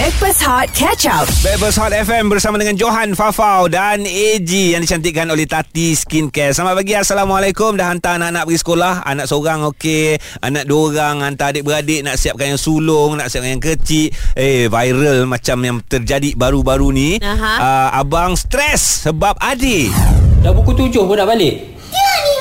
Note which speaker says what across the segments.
Speaker 1: Backpass Hot Catch Up.
Speaker 2: Bebas Hot FM bersama dengan Johan Fafau dan AG yang dicantikkan oleh Tati Skincare. Selamat pagi, Assalamualaikum. Dah hantar anak-anak pergi sekolah. Anak seorang okey, anak dua orang, hantar adik-beradik nak siapkan yang sulung, nak siapkan yang kecil. Eh, viral macam yang terjadi baru-baru ni.
Speaker 3: Aha.
Speaker 2: Uh, abang stres sebab adik.
Speaker 4: Dah buku tujuh pun dah balik
Speaker 5: Dia ni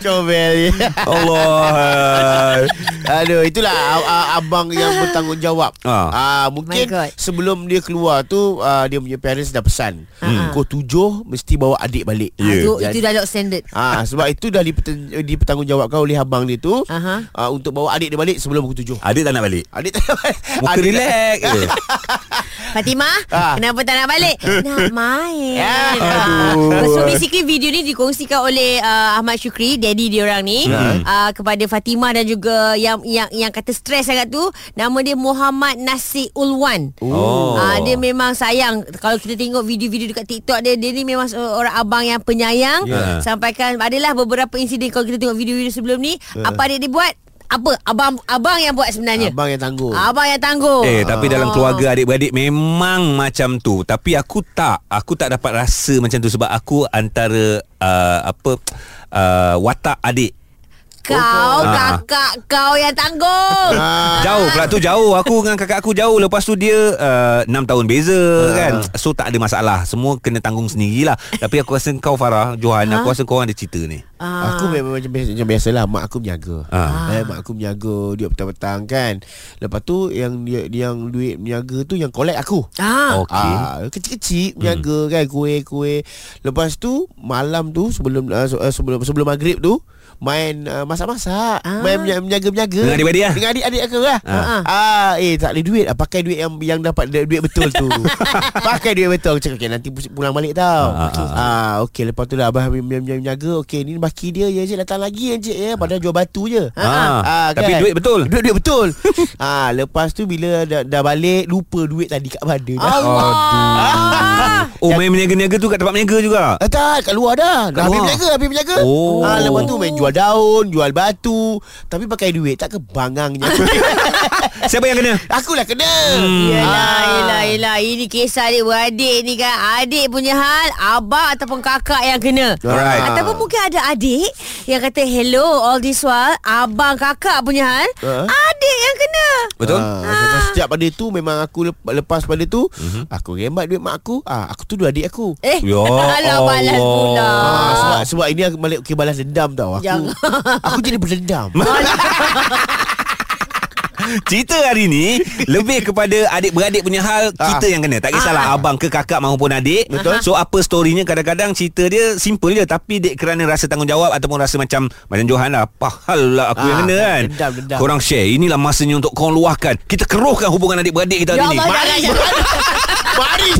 Speaker 6: Comel ni.
Speaker 2: Allah.
Speaker 6: Aduh, itulah a- abang yang bertanggungjawab.
Speaker 2: Ah.
Speaker 6: Ah, mungkin sebelum dia keluar tu ah, dia punya parents dah pesan. Pukul tujuh mesti bawa adik balik.
Speaker 2: Ya.
Speaker 3: Itu, itu dah dok standard.
Speaker 6: Ah, sebab itu dah dipertanggungjawabkan oleh abang dia tu
Speaker 3: Aha.
Speaker 6: ah, untuk bawa adik dia balik sebelum pukul tujuh.
Speaker 2: Adik tak nak balik.
Speaker 6: Adik tak
Speaker 2: Muka
Speaker 6: adik
Speaker 2: relax je.
Speaker 3: Fatimah,
Speaker 6: Ah.
Speaker 3: kenapa tak nak balik? nak main.
Speaker 6: Ya.
Speaker 2: Aduh.
Speaker 3: So basically video ni dikongsikan oleh uh, Ahmad Syukri, daddy dia orang ni, uh, kepada Fatimah dan juga yang yang yang kata stres sangat tu, nama dia Muhammad Nasi Ulwan.
Speaker 2: Oh.
Speaker 3: Ah, dia memang sayang Kalau kita tengok video-video dekat TikTok dia Dia ni memang seorang abang yang penyayang
Speaker 2: Ya.
Speaker 3: Sampaikan Adalah beberapa insiden Kalau kita tengok video-video sebelum ni Apa adik dia buat Apa Abang abang yang buat sebenarnya
Speaker 6: Abang yang tangguh.
Speaker 3: Abang yang tangguh
Speaker 2: Eh tapi dalam keluarga adik-beradik memang macam tu. Tapi aku tak, aku tak dapat rasa macam tu sebab aku antara uh, apa uh, watak adik.
Speaker 3: Kau
Speaker 2: Ah.
Speaker 3: kakak kau yang tangguh.
Speaker 6: Ah.
Speaker 2: Jauh pula tu jauh. Aku dengan kakak aku jauh. Lepas tu dia uh, 6 tahun beza kan? So tak ada masalah. Semua kena tanggung sendirilah. Tapi aku rasa kau Farah Johan Aku rasa kau orang ada cerita ni
Speaker 3: Ah.
Speaker 6: Aku memang macam biasa, macam biasalah Mak aku menjaga
Speaker 2: Ah.
Speaker 6: eh, Mak aku menjaga Dia petang-petang kan Lepas tu Yang dia yang duit menjaga tu Yang collect aku
Speaker 3: Ah.
Speaker 2: Okey
Speaker 6: Ah, kecil-kecil menjaga hmm. kan kuih-kuih. Lepas tu malam tu sebelum uh, se- sebelum sebelum maghrib tu main uh, masak-masak,
Speaker 3: Ah.
Speaker 6: main menja- menjaga-menjaga.
Speaker 2: Dengan adik-beradik lah?
Speaker 6: Dengan adik-adik aku lah.
Speaker 2: Ah.
Speaker 6: Ah. eh tak ada duit, ah, pakai duit yang yang dapat du- duit betul tu. pakai duit betul. Aku cakap okay, nanti pu- pulang balik tau.
Speaker 2: Ah, ah,
Speaker 6: Ah, okey lepas tu lah abah menja- menja- menjaga. Okey ni baki dia ya cik datang lagi ya cik ya padahal jual batu je.
Speaker 2: Ah, Tapi duit betul
Speaker 6: Duit duit betul. ah lepas tu bila dah, dah balik lupa duit tadi kat badan.
Speaker 3: Allah
Speaker 2: Oh main meniaga-niaga tu Kat tempat meniaga juga
Speaker 6: Ah, tak, kat luar dah. Dah habis
Speaker 2: luar?
Speaker 6: berniaga, habis berniaga.
Speaker 2: Oh.
Speaker 6: Ah, lepas tu main jual daun, jual batu. Tapi pakai duit, tak ke bangangnya.
Speaker 2: Siapa yang kena?
Speaker 6: Akulah kena.
Speaker 3: Yelah, yelah, yelah Ini kisah adik beradik ni kan Adik punya hal Abang ataupun kakak yang kena
Speaker 2: Alright.
Speaker 3: Ataupun mungkin ada adik Yang kata hello all this while Abang kakak punya hal
Speaker 6: Ah.
Speaker 3: Adik yang kena
Speaker 2: Betul?
Speaker 6: Ah, sebab setiap pada tu memang aku lep- lepas pada tu mm-hmm. aku rembat duit mak aku ah aku tuduh adik aku
Speaker 3: Eh
Speaker 2: Ya
Speaker 3: Alah balas
Speaker 2: Allah.
Speaker 3: pula
Speaker 6: ah, sebab sebab ini aku balik okay, balas dendam tau aku
Speaker 3: Jangan.
Speaker 6: aku jadi berdendam
Speaker 2: Cerita hari ni Lebih kepada adik-beradik punya hal Kita yang kena. Tak kisahlah abang ke kakak maupun adik.
Speaker 6: Betul.
Speaker 2: So apa storynya? Kadang-kadang cerita dia Simple je. Tapi dek kerana rasa tanggungjawab Ataupun rasa macam Macam Johan lah Apa hal lah aku yang
Speaker 6: Ah,
Speaker 2: kena kan.
Speaker 6: dendam, dendam.
Speaker 2: Korang share. Inilah masanya untuk korang luahkan. Kita keruhkan hubungan adik-beradik kita
Speaker 3: Ya
Speaker 2: hari ni.
Speaker 3: Allah jangan jangan.
Speaker 6: Mari.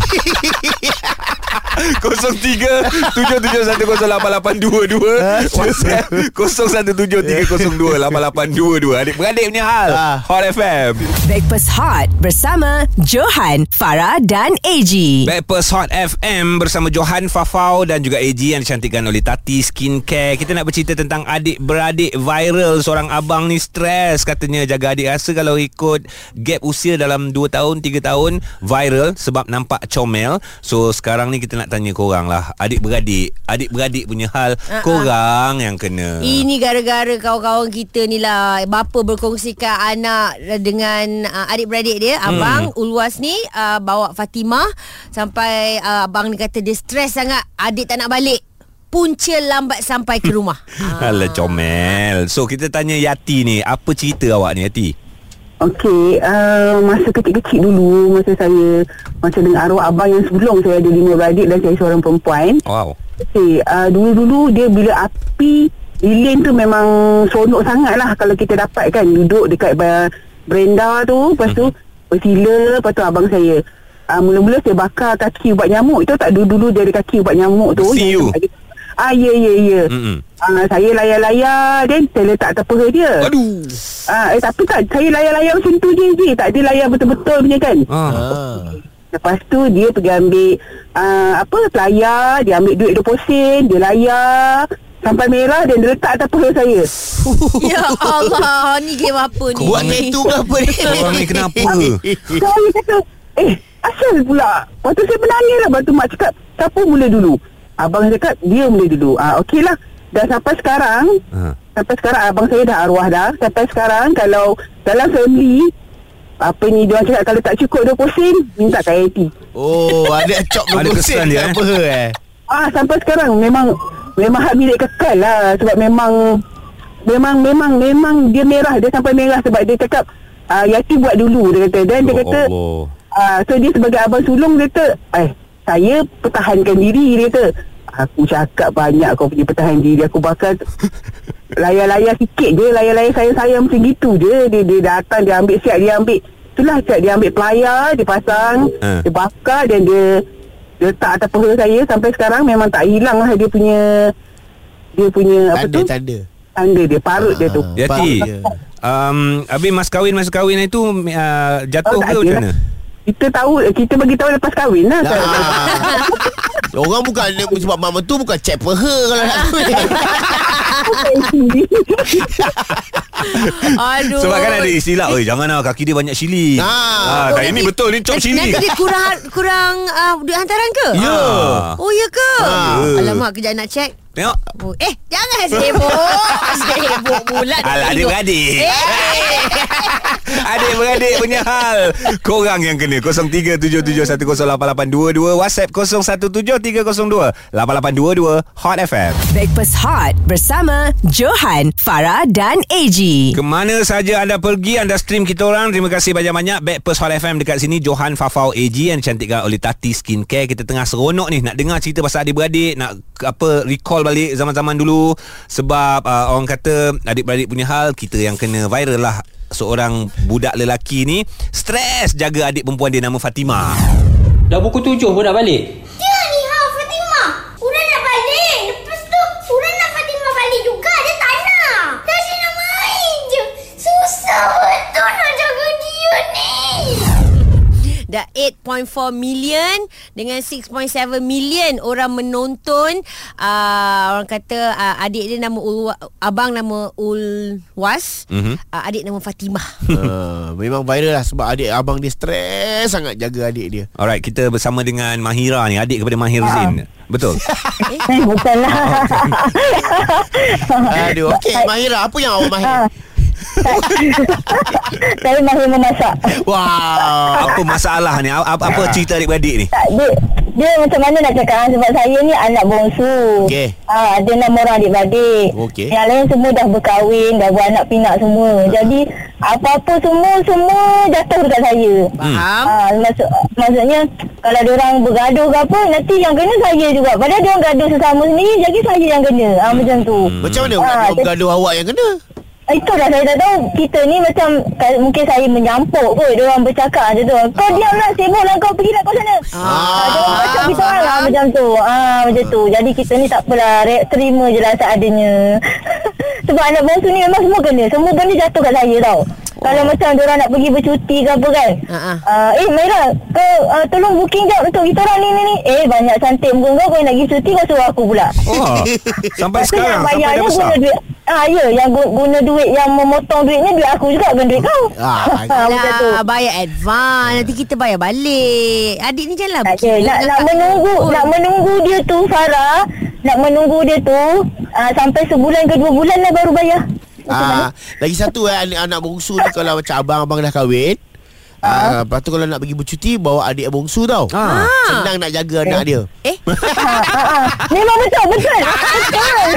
Speaker 2: 03 77108822 WhatsApp 0173028822 Adik-beradik punya hal.
Speaker 6: Ah.
Speaker 2: Hot FM
Speaker 1: Backpass Hot bersama Johan, Farah dan AG.
Speaker 2: Backpast Hot FM bersama Johan Fafau dan juga AG yang dicantikkan oleh Tati Skincare. Kita nak bercerita tentang adik-beradik viral. Seorang abang ni stres katanya jaga adik rasa kalau ikut gap usia dalam 2 tahun, 3 tahun viral sebab nampak comel. So sekarang ni kita nak tanya korang lah. Adik-beradik, adik-beradik punya hal
Speaker 3: Ah,
Speaker 2: korang yang kena.
Speaker 3: Ini gara-gara kawan-kawan kita ni lah Bapa berkongsikan anak dengan uh, adik-beradik dia Abang Ulwas ni uh, bawa Fatimah Sampai uh, abang ni kata dia stres sangat Adik tak nak balik Punca lambat sampai ke rumah
Speaker 2: Alah comel. So kita tanya Yati ni, apa cerita awak ni Yati?
Speaker 7: Okey, uh, masa kecil-kecil dulu, masa saya, masa dengan arwah abang yang sebelum saya ada lima beradik dan saya seorang perempuan.
Speaker 2: Wow.
Speaker 7: Okey, uh, dulu-dulu dia bila api lilin tu memang seronok sangat lah kalau kita dapat kan duduk dekat berenda tu, lepas tu bersila, lepas tu abang saya. Uh, mula-mula saya bakar kaki ubat nyamuk. Itu tak dulu-dulu dia ada kaki ubat nyamuk tu.
Speaker 2: See you.
Speaker 7: Ah, ya, ya, ya. Ah, saya layar-layar, then saya letak atas peha dia.
Speaker 2: Aduh.
Speaker 7: Ah, eh, tapi tak saya layar-layar macam tu je je. Tak ada layar betul-betul punya kan.
Speaker 2: Ah.
Speaker 6: ah.
Speaker 7: Lepas tu dia pergi ambil uh, apa pelayar, dia ambil duit 20 sen, dia layar sampai merah dan dia letak atas peha saya.
Speaker 3: Ya Allah Ni game apa ni
Speaker 6: Buat tattoo ke apa ni
Speaker 2: Orang ni kenapa?
Speaker 7: Saya kata, eh asal pula. Lepas tu saya menangis lah. Lepas tu mak cakap, siapa mula dulu? Abang cakap, dia mula dulu. Ah, Okey lah. Dan sampai sekarang,
Speaker 2: Ha.
Speaker 7: sampai sekarang abang saya dah arwah dah. Sampai sekarang kalau dalam family, apa ni dia orang cakap kalau tak cukup 20 sen, minta KIT.
Speaker 6: Oh ada cop
Speaker 2: Ada kesan dia, eh?
Speaker 6: Apa eh
Speaker 7: Ah sampai sekarang memang memang hak milik kekal lah sebab memang memang memang memang dia merah dia sampai merah sebab dia cakap ah, Yati buat dulu dia kata dan dia
Speaker 2: Ya
Speaker 7: kata
Speaker 2: Allah.
Speaker 7: ah, so dia sebagai abang sulung dia kata eh saya pertahankan diri dia kata aku cakap banyak kau punya pertahan diri aku bakal layar-layar sikit je layar-layar sayang-sayang macam gitu je dia, dia datang dia ambil siap dia ambil itulah siap dia ambil pelayar dia pasang
Speaker 2: Ha.
Speaker 7: dia bakar dan dia letak atas peha saya sampai sekarang memang tak hilang lah dia punya dia punya apa
Speaker 6: Tanda
Speaker 7: tu
Speaker 6: tanda
Speaker 7: tanda dia parut dia tu
Speaker 2: Yati
Speaker 6: Faham je.
Speaker 2: um, Habis mas kahwin Mas kahwin itu uh, Jatuh
Speaker 7: Oh,
Speaker 2: ke macam mana?
Speaker 7: lah. kita tahu kita bagi tahu lepas kahwin lah
Speaker 6: Ah. Orang bukan Sebab mak mentu Bukan cek peha Kalau nak kahwin
Speaker 3: Aduh.
Speaker 2: Sebab kan ada istilah Oi jangan lah kaki dia banyak sili
Speaker 6: Ah.
Speaker 2: ah, tak, Ini betul Ni cop sili
Speaker 3: Nanti dia kurang kurang uh, duit hantaran ke?
Speaker 2: Ya.
Speaker 3: Oh ya ke?
Speaker 2: Ah.
Speaker 3: Alamak kejap nak check.
Speaker 2: Tengok.
Speaker 3: Oh, eh jangan sibuk. Sibuk pula
Speaker 2: Alah adik-beradik.
Speaker 3: Eh.
Speaker 2: Adik-beradik punya hal. Korang yang kena. 0377108822 WhatsApp 0173028822 Hot FM
Speaker 1: Breakfast Hot bersama Johan, Farah dan AG.
Speaker 2: Kemana saja anda pergi Anda stream kita orang. Terima kasih banyak-banyak. Backpast Hot FM dekat sini Johan Fafau AG Yang dicantikkan oleh Tati Skincare. Kita tengah seronok ni Nak dengar cerita pasal adik-beradik Nak apa recall balik zaman-zaman dulu. Sebab uh, orang kata Adik-beradik punya hal Kita yang kena viral lah Seorang budak lelaki ni. Stres jaga adik perempuan dia nama Fatimah.
Speaker 4: Dah buku tujuh pun dah balik?
Speaker 5: Dia
Speaker 3: 8.4 million dengan 6.7 million orang menonton. Uh, orang kata uh, adik dia nama Ul, abang nama Ulwas,
Speaker 2: Mhm.
Speaker 3: uh, adik nama Fatimah.
Speaker 6: Ah, Memang viral lah Sebab adik abang dia stres Sangat jaga adik dia
Speaker 2: Alright kita bersama dengan Mahira ni Adik kepada Mahir Zain Betul?
Speaker 7: eh bukanlah
Speaker 6: Aduh Okey Mahira Apa yang awak mahir
Speaker 7: saya mahir memasak.
Speaker 6: Wah
Speaker 2: Apa masalah ni? Apa, apa cerita adik-beradik ni?
Speaker 7: Tak, dia, dia macam mana nak cakap ah, Sebab saya ni anak bongsu.
Speaker 6: Okey.
Speaker 7: ah, Ada enam orang adik-beradik.
Speaker 6: Okey.
Speaker 7: Yang lain semua dah berkahwin Dah beranak pinak semua. Jadi Apa-apa semua Semua jatuh dekat saya.
Speaker 3: Faham?
Speaker 7: Ah, maksud, maksudnya Kalau orang bergaduh ke apa Nanti yang kena saya juga. Padahal dia orang gaduh sesama sendiri Jadi saya yang kena. Ah, Macam tu.
Speaker 6: Macam mana
Speaker 7: Ah,
Speaker 6: ah,
Speaker 7: dia-
Speaker 6: Bergaduh awak yang kena
Speaker 7: Itu dah saya tak tahu Kita ni macam Mungkin saya menyampuk kot Dia orang bercakap macam tu. Kau diam lah Sibuk lah kau Pergi lah kau sana. Ah, Dia orang macam kita orang lah Macam tu. Ah, Macam tu. Jadi kita ni tak apalah re- Terima je lah seadanya. Sebab anak bongsu ni memang semua kena. Semua benda jatuh kat saya tau Kalau macam orang nak pergi bercuti ke apa kan
Speaker 3: Ha, ha.
Speaker 7: uh, Eh Maira Kau uh, tolong booking jap Untuk kita orang ni ni ni Eh banyak cantik muka kau Kau nak pergi cuti Kau suruh aku pula
Speaker 2: Oh, sampai
Speaker 7: Lepas
Speaker 2: sekarang
Speaker 7: yang
Speaker 2: Sampai dah
Speaker 7: bayarnya
Speaker 2: besar
Speaker 7: guna duit Ah ya, yang gu- guna duit yang memotong duitnya duit aku juga bukan duit kau.
Speaker 6: Ah,
Speaker 7: Ah, macam tu.
Speaker 3: Lah, bayar advance Nanti kita bayar balik Adik ni
Speaker 7: Tak ada. Nak, nak menunggu nak menunggu dia tu Farah, nak menunggu dia tu ah, sampai sebulan ke dua bulan lah baru bayar.
Speaker 6: Ah, lagi satu eh anak, anak bongsu ni kalau macam abang-abang dah kahwin, ah, lepas tu kalau nak pergi bercuti bawa adik bongsu tau.
Speaker 2: Ah.
Speaker 6: Senang nak jaga anak dia.
Speaker 3: Eh.
Speaker 7: Memang betul, betul. Betul.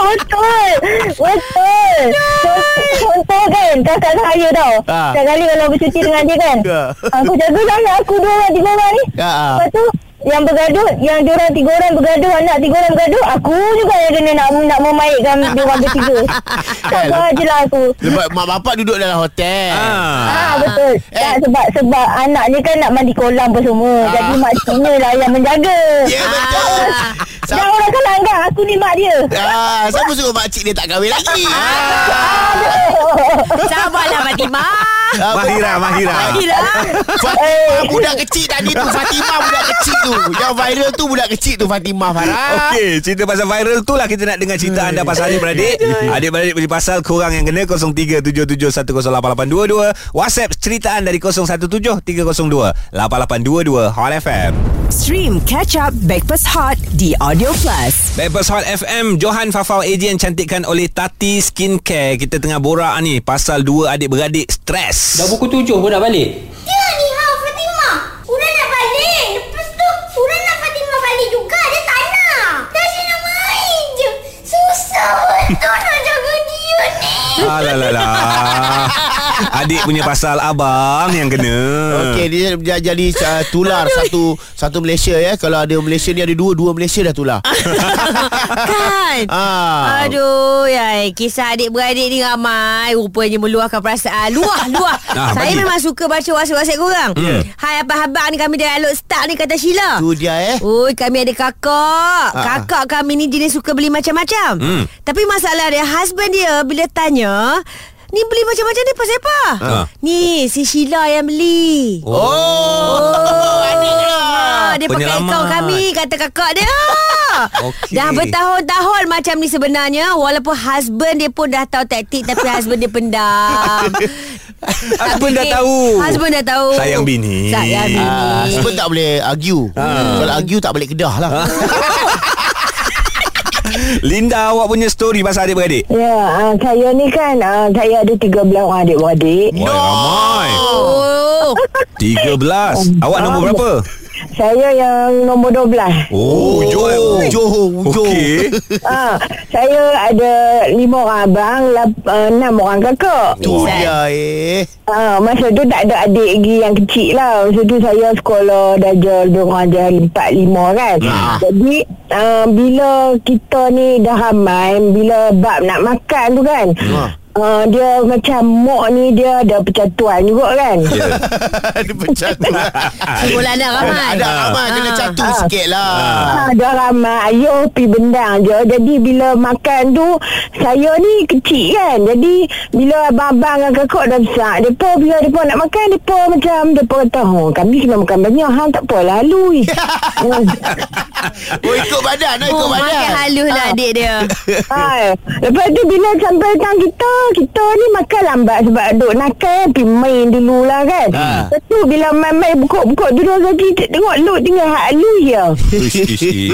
Speaker 7: betul. Betul. Contoh- Contoh kan kakak saya tau. Setiap kali kalau bercuti dengan dia kan.
Speaker 6: Ya.
Speaker 7: Aku jaga sangat aku dua orang, tiga orang ni.
Speaker 6: Ah.
Speaker 7: Lepas tu yang bergaduh yang diorang tiga orang bergaduh anak tiga orang bergaduh aku juga yang kena nak nak memaikkan diorang bertiga sabar je lah aku
Speaker 6: Lepas mak bapak duduk dalam hotel.
Speaker 2: Ah.
Speaker 7: Ah betul.
Speaker 6: Eh.
Speaker 7: Tak, sebab sebab anak ni kan nak mandi kolam apa semua.
Speaker 6: Ah.
Speaker 7: Jadi mak lah yang menjaga.
Speaker 6: Ya betul.
Speaker 8: Dah orang kalang dah Aku ni mak dia
Speaker 6: Ah, siapa suruh makcik dia tak kahwin lagi?
Speaker 3: Sabarlah Fatimah
Speaker 6: Ah,
Speaker 2: Mahira, Mahira.
Speaker 3: Mahira
Speaker 6: Fatimah budak kecil tadi tu Fatimah budak kecil tu Yang viral tu budak kecil tu Fatimah Farah
Speaker 2: Okey, cerita pasal viral tu lah kita nak dengar cerita anda pasal adik-beradik. Adik-beradik punya pasal korang yang kena 0377108822. WhatsApp ceritaan dari 0173028822 Hot FM.
Speaker 1: Stream Catch Up Backpass Hot di Audio Plus.
Speaker 2: Bebas Hot FM Johan Fafau AJ yang cantikkan oleh Tati Skincare Kita tengah borak ni Pasal dua adik-beradik stres
Speaker 4: Dah pukul tujuh pun dah balik
Speaker 9: Dia ni hao Fatimah. Sudah nak balik. Lepas tu sudah nak Fatimah balik juga. Dia tak nak. Dah nak main je. Susah betul nak jaga dia ni.
Speaker 2: Alalah Adik punya pasal abang yang kena
Speaker 6: Okey dia dia jadi uh, tular satu satu Malaysia ya. Kalau ada Malaysia ni ada dua, dua Malaysia dah tular.
Speaker 3: Kan
Speaker 6: ah.
Speaker 3: Aduh ya, Kisah adik-beradik ni ramai Rupanya meluahkan perasaan Luah Luah
Speaker 2: Ah,
Speaker 3: Saya
Speaker 2: bagi.
Speaker 3: memang suka baca whatsapp-whatsapp korang
Speaker 2: Hmm.
Speaker 3: Hai abang-abang ni Kami dah download start ni Kata Sheila
Speaker 6: Tu dia eh.
Speaker 3: Oi, kami ada kakak.
Speaker 6: Ah,
Speaker 3: Kakak kami ni jenis suka beli macam-macam.
Speaker 2: Hmm.
Speaker 3: Tapi masalah dia, husband dia bila tanya, ni beli macam-macam ni pasal apa?
Speaker 2: Ah.
Speaker 3: Ni, si Sheila yang beli.
Speaker 6: Oh, adik
Speaker 3: Ah, dia pakai akaun kami Kata kakak dia
Speaker 2: Okey.
Speaker 3: Dah bertahun-tahun macam ni sebenarnya Walaupun husband dia pun dah tahu taktik Tapi husband dia pendam
Speaker 2: Husband dah tahu.
Speaker 3: Husband dah tahu
Speaker 2: Sayang bini.
Speaker 3: Sayang bini
Speaker 6: Ah, sebab tak boleh argue. Kalau argue tak balik kedah lah.
Speaker 2: Linda awak punya story pasal adik-beradik?
Speaker 8: Ya uh, Saya ni kan uh, Saya ada 13 orang adik-beradik.
Speaker 2: Wah ramai.
Speaker 3: Oh.
Speaker 2: 13 Awak nombor berapa?
Speaker 8: Saya yang nombor 12
Speaker 2: Oh
Speaker 6: Johor, Johor, Johor.
Speaker 2: Okey
Speaker 8: Ah, saya ada lima orang abang, lap, uh, enam orang kakak.
Speaker 6: Tu dia eh.
Speaker 8: Ah, masa tu tak ada adik lagi yang kecil lah. Masa tu saya sekolah darjah dia orang empat lima kan.
Speaker 6: Ah.
Speaker 8: Jadi uh, bila kita ni dah ramai, bila bab nak makan tu kan.
Speaker 6: Ah.
Speaker 8: Uh, dia macam mok ni dia ada percatuan juga kan.
Speaker 6: Ada pecah tu.
Speaker 3: Sekolah anak ramai
Speaker 6: Ada ramai kena
Speaker 3: Ah.
Speaker 6: catu
Speaker 8: Ah.
Speaker 6: sikit lah.
Speaker 8: Ha, dah ramai Ayuh pi bendang je Jadi bila makan tu Saya ni kecil kan Jadi Bila abang-abang dengan kakak dah besar Mereka bila mereka nak makan Mereka macam Mereka kata oh, Kami kena makan banyak ha, Tak apa lalu hmm.
Speaker 6: Oh ikut badan lah, ikut
Speaker 3: Oh,
Speaker 6: badan.
Speaker 3: makin halus lah adik dia
Speaker 8: ha, Lepas tu bila sampai tangan kita Kita ni makan lambat Sebab duk nakal Pergi main dulu lah kan
Speaker 6: Ha.
Speaker 8: Lepas tu bila main-main Bukuk-bukuk dulu lagi Tengok Luk tinggal hak lu je
Speaker 2: ish.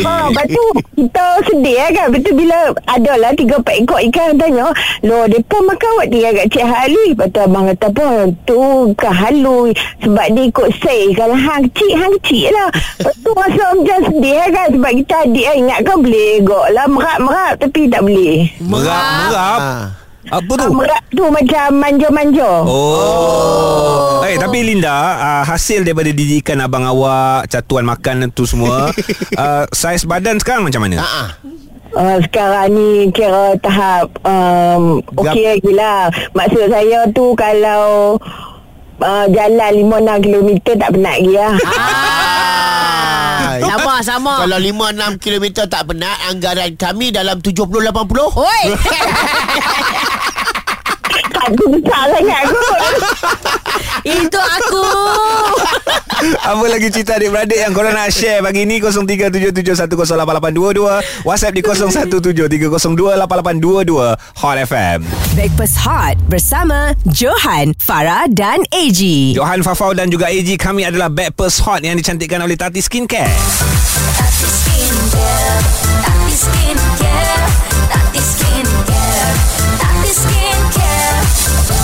Speaker 8: Ha, lepas tu kita sedih lah kan. Betul bila adalah tiga empat ekor ikan tanya, Loh, mereka makan awak tinggal kat Cik Halui. Lepas tu abang kata apa? Tu ke Halui. Sebab dia ikut say. Kalau hang kecil, hang kecil lah. Lepas tu rasa macam sedih lah kan. Sebab kita adik lah. Ingatkan boleh gok lah. Merap-merap tapi tak boleh.
Speaker 2: Merap Merap
Speaker 6: Ah.
Speaker 2: Apa tu?
Speaker 8: Merap tu macam manja-manja.
Speaker 2: Oh. Eh tapi Linda, uh, hasil daripada didikan abang awak, catuan makan tu semua, uh, saiz badan sekarang macam mana?
Speaker 6: Ah, ah.
Speaker 8: Uh, sekarang ni kira tahap um, okey lagi lah. Maksud saya tu kalau uh, jalan 5-6 km tak penat lagi lah.
Speaker 6: Ah.
Speaker 3: Sama sama
Speaker 6: Kalau 5-6 km tak penat Anggaran kami dalam 70-80
Speaker 3: Oi
Speaker 8: Aku besar sangat. Kot.
Speaker 3: Itu aku.
Speaker 2: Apa lagi cerita adik-beradik yang korang nak share pagi ni? 0377108822 WhatsApp di 0173028822 Hot FM
Speaker 1: Backpass Hot bersama Johan, Farah dan AG.
Speaker 2: Johan Fafau dan juga AG kami adalah Backpers Hot yang dicantikkan oleh Tati Skincare.
Speaker 10: Tati Skincare, Tati Skincare, Tati Skincare,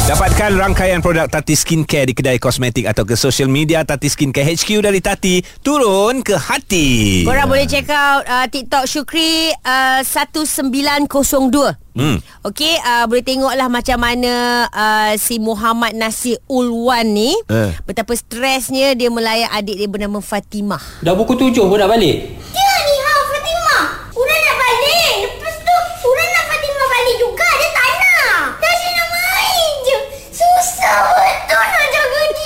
Speaker 2: Dapatkan rangkaian produk Tati Skincare di kedai kosmetik atau ke social media Tati Skincare HQ dari Tati turun ke hati.
Speaker 3: Korang boleh check out uh, TikTok Syukri uh, 1902
Speaker 2: Hmm.
Speaker 3: Okey, uh, boleh tengoklah macam mana uh, si Muhammad Nasir Ulwan ni
Speaker 6: Eh.
Speaker 3: betapa stresnya dia melayan adik dia bernama Fatimah.
Speaker 4: Dah pukul tujuh pun dah balik
Speaker 9: Dia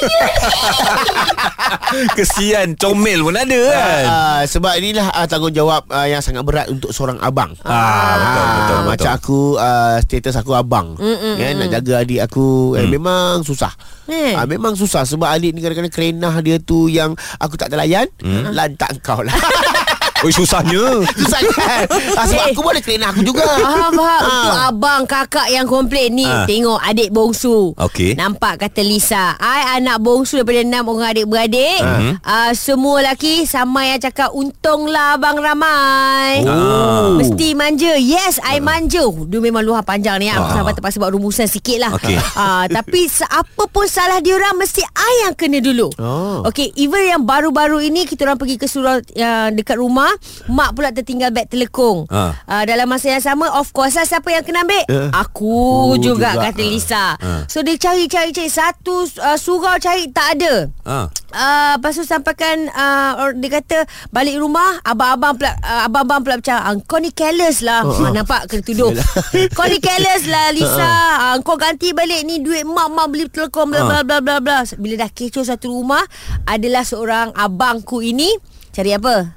Speaker 2: Kesian Comel pun ada kan
Speaker 6: Uh, sebab inilah uh, tanggungjawab uh, yang sangat berat untuk seorang abang.
Speaker 2: Ah, betul,
Speaker 6: Ah,
Speaker 2: betul, betul.
Speaker 6: Macam aku uh, status aku abang. Kan nak jaga adik aku eh, memang susah.
Speaker 3: Eh.
Speaker 6: Ah, memang susah sebab adik ni kadang-kadang kerenah dia tu yang aku tak terlayan, lantak kau lah.
Speaker 2: Oi susahnya
Speaker 6: susah kan? Ah, sebab
Speaker 3: Eh.
Speaker 6: aku boleh kerenah aku juga.
Speaker 3: Faham faham
Speaker 6: Ah.
Speaker 3: Itu abang kakak yang komplain ni
Speaker 2: Ah.
Speaker 3: Tengok adik bongsu
Speaker 2: Okey.
Speaker 3: Nampak kata Lisa I anak bongsu daripada enam orang adik-beradik uh, Semua lelaki Sama yang cakap Untunglah abang ramai
Speaker 2: Oh.
Speaker 3: Mesti manja Yes I manja Dia memang luar panjang ni Aku
Speaker 2: Ah.
Speaker 3: sampai terpaksa buat rumusan sikit lah
Speaker 2: Okey.
Speaker 3: Ah, Tapi apa pun salah dia orang Mesti I yang kena dulu
Speaker 6: Oh.
Speaker 3: Okey Even yang baru-baru ini Kita orang pergi ke surau yang Dekat rumah Mak pula tertinggal beg telekong
Speaker 2: Ah.
Speaker 3: uh, Dalam masa yang sama Of course lah Siapa yang kena ambil
Speaker 6: Eh.
Speaker 3: Aku
Speaker 6: Aku
Speaker 3: juga,
Speaker 6: juga.
Speaker 3: Kata Lisa
Speaker 2: Ah.
Speaker 3: So dia cari-cari-cari Satu uh, surau cari Tak ada
Speaker 2: ah.
Speaker 3: Uh, lepas tu sampaikan uh, or- Dia kata Balik rumah Abang-abang pula uh, Abang-abang pula macam ah, Kau ni careless lah uh. Nampak kena tuduh Kau ni careless lah Lisa uh, Kau ganti balik ni Duit mak Mak beli telekong bla bla bla bla bla Bila dah kecoh satu rumah Adalah seorang abangku ini Cari apa?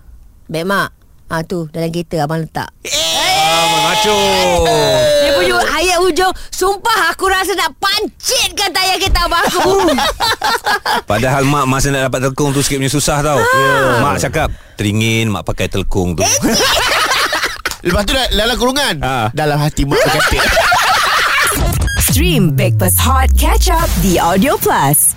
Speaker 3: Beg mak Ah tu dalam kereta abang letak.
Speaker 2: ah Mengacu
Speaker 3: Dia punya ayat hujung Sumpah aku rasa nak pancitkan tayar kereta abang aku
Speaker 2: Padahal mak masa nak dapat telekung tu sikit punya susah tau Mak cakap Teringin mak pakai telekung tu
Speaker 6: Lepas tu dah- dalam kurungan.
Speaker 2: Ah.
Speaker 6: Dalam hati mak dia kata.
Speaker 1: Stream Breakfast Hot Catch Up The Audio Plus.